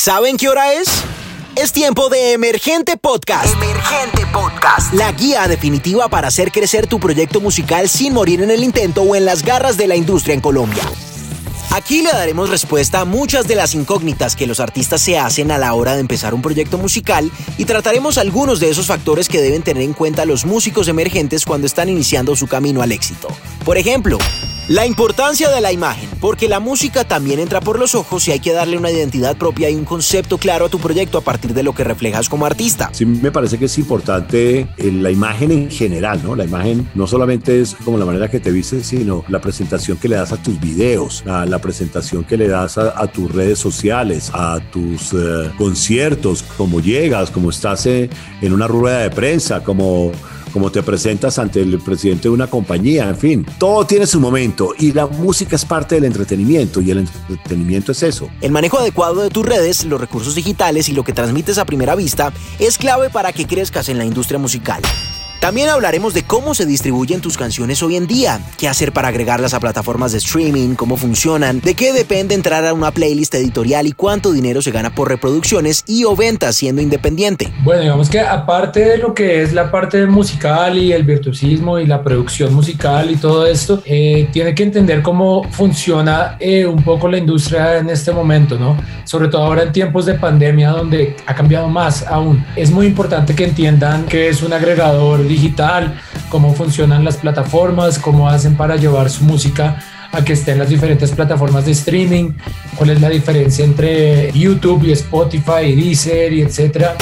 ¿Saben qué hora es? Es tiempo de Emergente Podcast. Emergente Podcast. La guía definitiva para hacer crecer tu proyecto musical sin morir en el intento o en las garras de la industria en Colombia. Aquí le daremos respuesta a muchas de las incógnitas que los artistas se hacen a la hora de empezar un proyecto musical y trataremos algunos de esos factores que deben tener en cuenta los músicos emergentes cuando están iniciando su camino al éxito. Por ejemplo, la importancia de la imagen, porque la música también entra por los ojos y hay que darle una identidad propia y un concepto claro a tu proyecto a partir de lo que reflejas como artista. Sí, me parece que es importante eh, la imagen en general, ¿no? La imagen no solamente es como la manera que te vistes, sino la presentación que le das a tus videos, la, presentación que le das a, tus redes sociales, a tus eh, conciertos, cómo llegas, cómo estás eh, en una rueda de prensa, como como te presentas ante el presidente de una compañía, en fin, todo tiene su momento y la música es parte del entretenimiento y el entretenimiento es eso. El manejo adecuado de tus redes, los recursos digitales y lo que transmites a primera vista es clave para que crezcas en la industria musical. También hablaremos de cómo se distribuyen tus canciones hoy en día, qué hacer para agregarlas a plataformas de streaming, cómo funcionan, de qué depende entrar a una playlist editorial y cuánto dinero se gana por reproducciones y o ventas siendo independiente. Bueno, digamos que aparte de lo que es la parte musical y el virtuosismo y la producción musical y todo esto, eh, tiene que entender cómo funciona eh, un poco la industria en este momento, ¿no? Sobre todo ahora en tiempos de pandemia donde ha cambiado más aún. Es muy importante que entiendan que es un agregador digital, cómo funcionan las plataformas, cómo hacen para llevar su música a que esté en las diferentes plataformas de streaming, cuál es la diferencia entre YouTube y Spotify y Deezer y etcétera.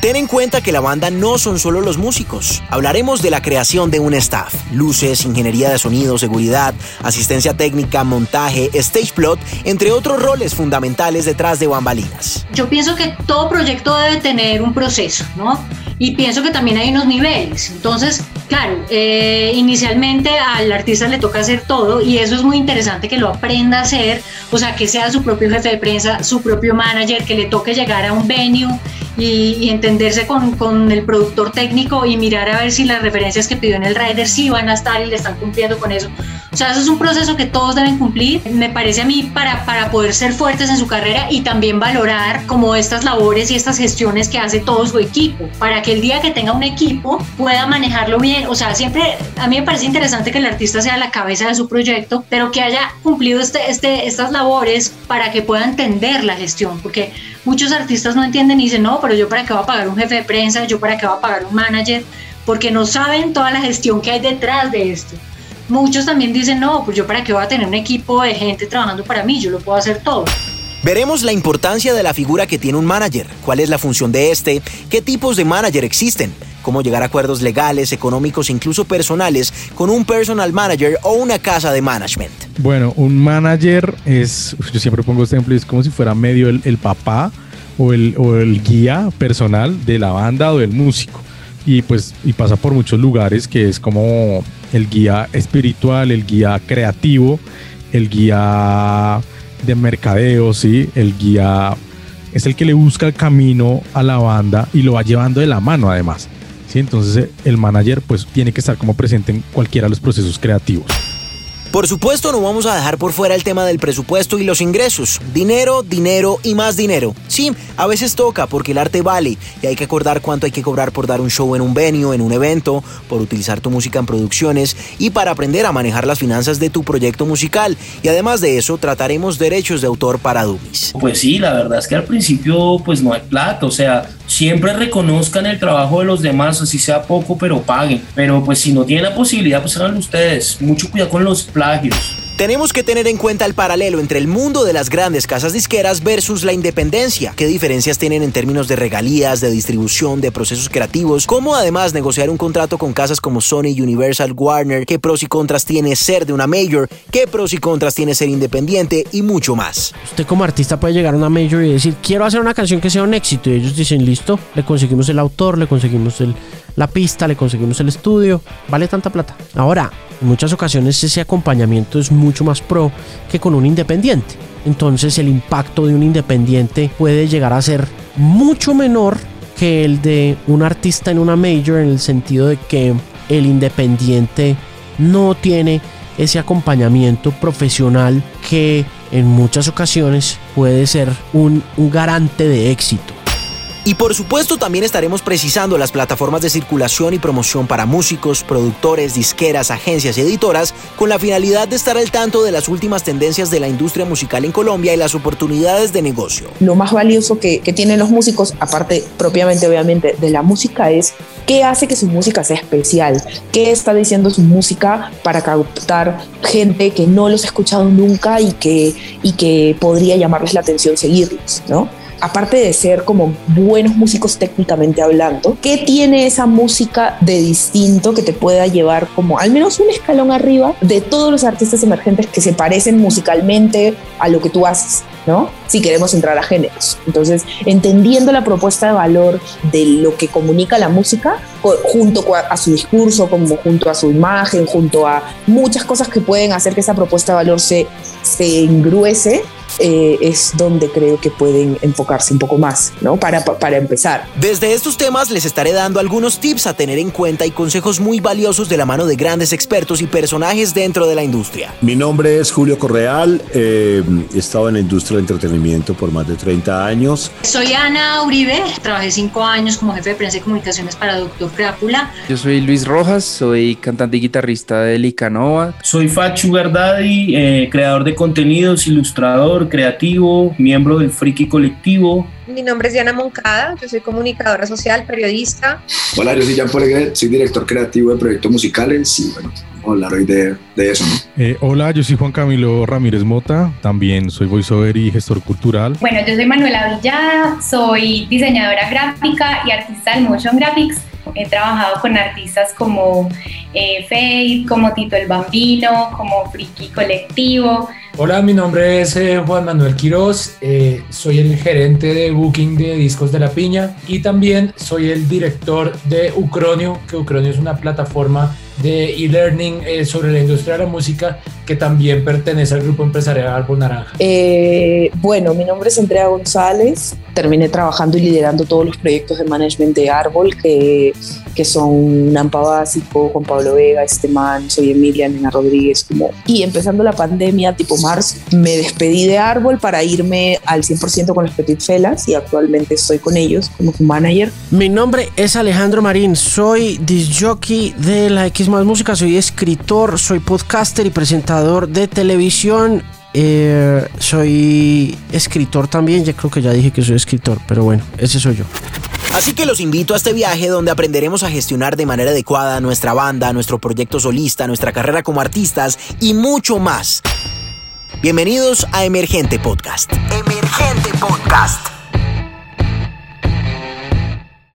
Ten en cuenta que la banda no son solo los músicos. Hablaremos de la creación de un staff, luces, ingeniería de sonido, seguridad, asistencia técnica, montaje, stage plot, entre otros roles fundamentales detrás de bambalinas. Yo pienso que todo proyecto debe tener un proceso, ¿no? Y pienso que también hay unos niveles. Entonces, claro, eh, inicialmente al artista le toca hacer todo y eso es muy interesante que lo aprenda a hacer, o sea, que sea su propio jefe de prensa, su propio manager, que le toque llegar a un venue y, entenderse con, con, el productor técnico y mirar a ver si las referencias que pidió en el rider sí van a estar y le están cumpliendo con eso. O sea, eso es un proceso que todos deben cumplir, me parece a mí, para, para poder ser fuertes en su carrera y también valorar como estas labores y estas gestiones que hace todo su equipo, para que el día que tenga un equipo pueda manejarlo bien. O sea, siempre a mí me parece interesante que el artista sea la cabeza de su proyecto, pero que haya cumplido este, este, estas labores para que pueda entender la gestión, porque muchos artistas no entienden y dicen, no, pero yo para qué voy a pagar un jefe de prensa, yo para qué voy a pagar un manager, porque no saben toda la gestión que hay detrás de esto. Muchos también dicen, no, pues yo para qué voy a tener un equipo de gente trabajando para mí, yo lo puedo hacer todo. Veremos la importancia de la figura que tiene un manager, cuál es la función de este, qué tipos de manager existen, cómo llegar a acuerdos legales, económicos e incluso personales con un personal manager o una casa de management. Bueno, un manager es, yo siempre pongo este ejemplo, es como si fuera medio el, papá o el, o el guía personal de la banda o del músico y pues y pasa por muchos lugares que es como el guía espiritual, el guía creativo, el guía de mercadeo, ¿sí? el guía es el que le busca el camino a la banda y lo va llevando de la mano además. ¿sí? Entonces el manager pues tiene que estar como presente en cualquiera de los procesos creativos. Por supuesto, no vamos a dejar por fuera el tema del presupuesto y los ingresos. Dinero, dinero y más dinero. Sí, a veces toca porque el arte vale y hay que acordar cuánto hay que cobrar por dar un show en un venue, en un evento, por utilizar tu música en producciones y para aprender a manejar las finanzas de tu proyecto musical. Y además de eso, trataremos derechos de autor para Dummies. Pues sí, la verdad es que al principio pues no hay plata, o sea, siempre reconozcan el trabajo de los demás, así sea poco, pero paguen. Pero pues si no tienen la posibilidad, pues háganlo ustedes. Mucho cuidado con los plagios. Tenemos que tener en cuenta el paralelo entre el mundo de las grandes casas disqueras versus la independencia. ¿Qué diferencias tienen en términos de regalías, de distribución, de procesos creativos? ¿Cómo además negociar un contrato con casas como Sony, Universal, Warner? ¿Qué pros y contras tiene ser de una major? ¿Qué pros y contras tiene ser independiente? Y mucho más. Usted como artista puede llegar a una major y decir, quiero hacer una canción que sea un éxito. Y ellos dicen, listo, le conseguimos el autor, le conseguimos la pista, le conseguimos el estudio. Vale tanta plata. Ahora, en muchas ocasiones ese acompañamiento es mucho más pro que con un independiente. Entonces el impacto de un independiente puede llegar a ser mucho menor que el de un artista en una major en el sentido de que el independiente no tiene ese acompañamiento profesional que en muchas ocasiones puede ser un, un garante de éxito. Y por supuesto también estaremos precisando las plataformas de circulación y promoción para músicos, productores, disqueras, agencias y editoras con la finalidad de estar al tanto de las últimas tendencias de la industria musical en Colombia y las oportunidades de negocio. Lo más valioso que, que tienen los músicos, aparte propiamente obviamente de la música, es qué hace que su música sea especial, qué está diciendo su música para captar gente que no los ha escuchado nunca y que, y que podría llamarles la atención seguirlos, ¿no? Aparte de ser como buenos músicos técnicamente hablando, ¿qué tiene esa música de distinto que te pueda llevar como al menos un escalón arriba de todos los artistas emergentes que se parecen musicalmente a lo que tú haces? ¿no? Si queremos entrar a géneros. Entonces, entendiendo la propuesta de valor de lo que comunica la música, junto a su discurso, junto a su imagen, junto a muchas cosas que pueden hacer que esa propuesta de valor se, se engruese, eh, es donde creo que pueden enfocarse un poco más, ¿no? Para, para empezar. Desde estos temas les estaré dando algunos tips a tener en cuenta y consejos muy valiosos de la mano de grandes expertos y personajes dentro de la industria. Mi nombre es Julio Correal, eh, he estado en la industria del entretenimiento por más de 30 años. Soy Ana Uribe, trabajé cinco años como jefe de prensa y comunicaciones para Doctor Crápula. Yo soy Luis Rojas, soy cantante y guitarrista de Licanova. Soy Fachu Verdadi, eh, creador de contenidos, ilustrador, creativo, miembro del Friki Colectivo. Mi nombre es Diana Moncada, yo soy comunicadora social, periodista. Hola, yo soy Jean Polegret, soy director creativo de proyectos musicales y bueno, vamos a hablar hoy de, de eso. ¿no? Eh, hola, yo soy Juan Camilo Ramírez Mota, también soy voiceover y gestor cultural. Bueno, yo soy Manuela Villada, soy diseñadora gráfica y artista del motion graphics. He trabajado con artistas como eh, como Tito el Bambino, como Friki Colectivo. Hola, mi nombre es eh, Juan Manuel Quiroz, eh, soy el gerente de booking de Discos de la Piña y también soy el director de Ucronio, que Ucronio es una plataforma de e-learning eh, sobre la industria de la música que también pertenece al grupo empresarial Árbol Naranja. Eh, bueno, mi nombre es Andrea González, terminé trabajando y liderando todos los proyectos de management de Árbol que, que son Nampa Básico, Juan Pablo Vega, Esteman, soy Emilia, Nena Rodríguez, como... y empezando la pandemia tipo marzo, me despedí de Árbol para irme al 100% con los Petit Felas y actualmente estoy con ellos como su manager. Mi nombre es Alejandro Marín, soy disjockey de la X más música, soy escritor, soy podcaster y de televisión. Eh, soy escritor también, ya creo que ya dije que soy escritor, pero bueno, ese soy yo. Así que los invito a este viaje donde aprenderemos a gestionar de manera adecuada nuestra banda, nuestro proyecto solista, nuestra carrera como artistas y mucho más. Bienvenidos a Emergente Podcast. Emergente Podcast.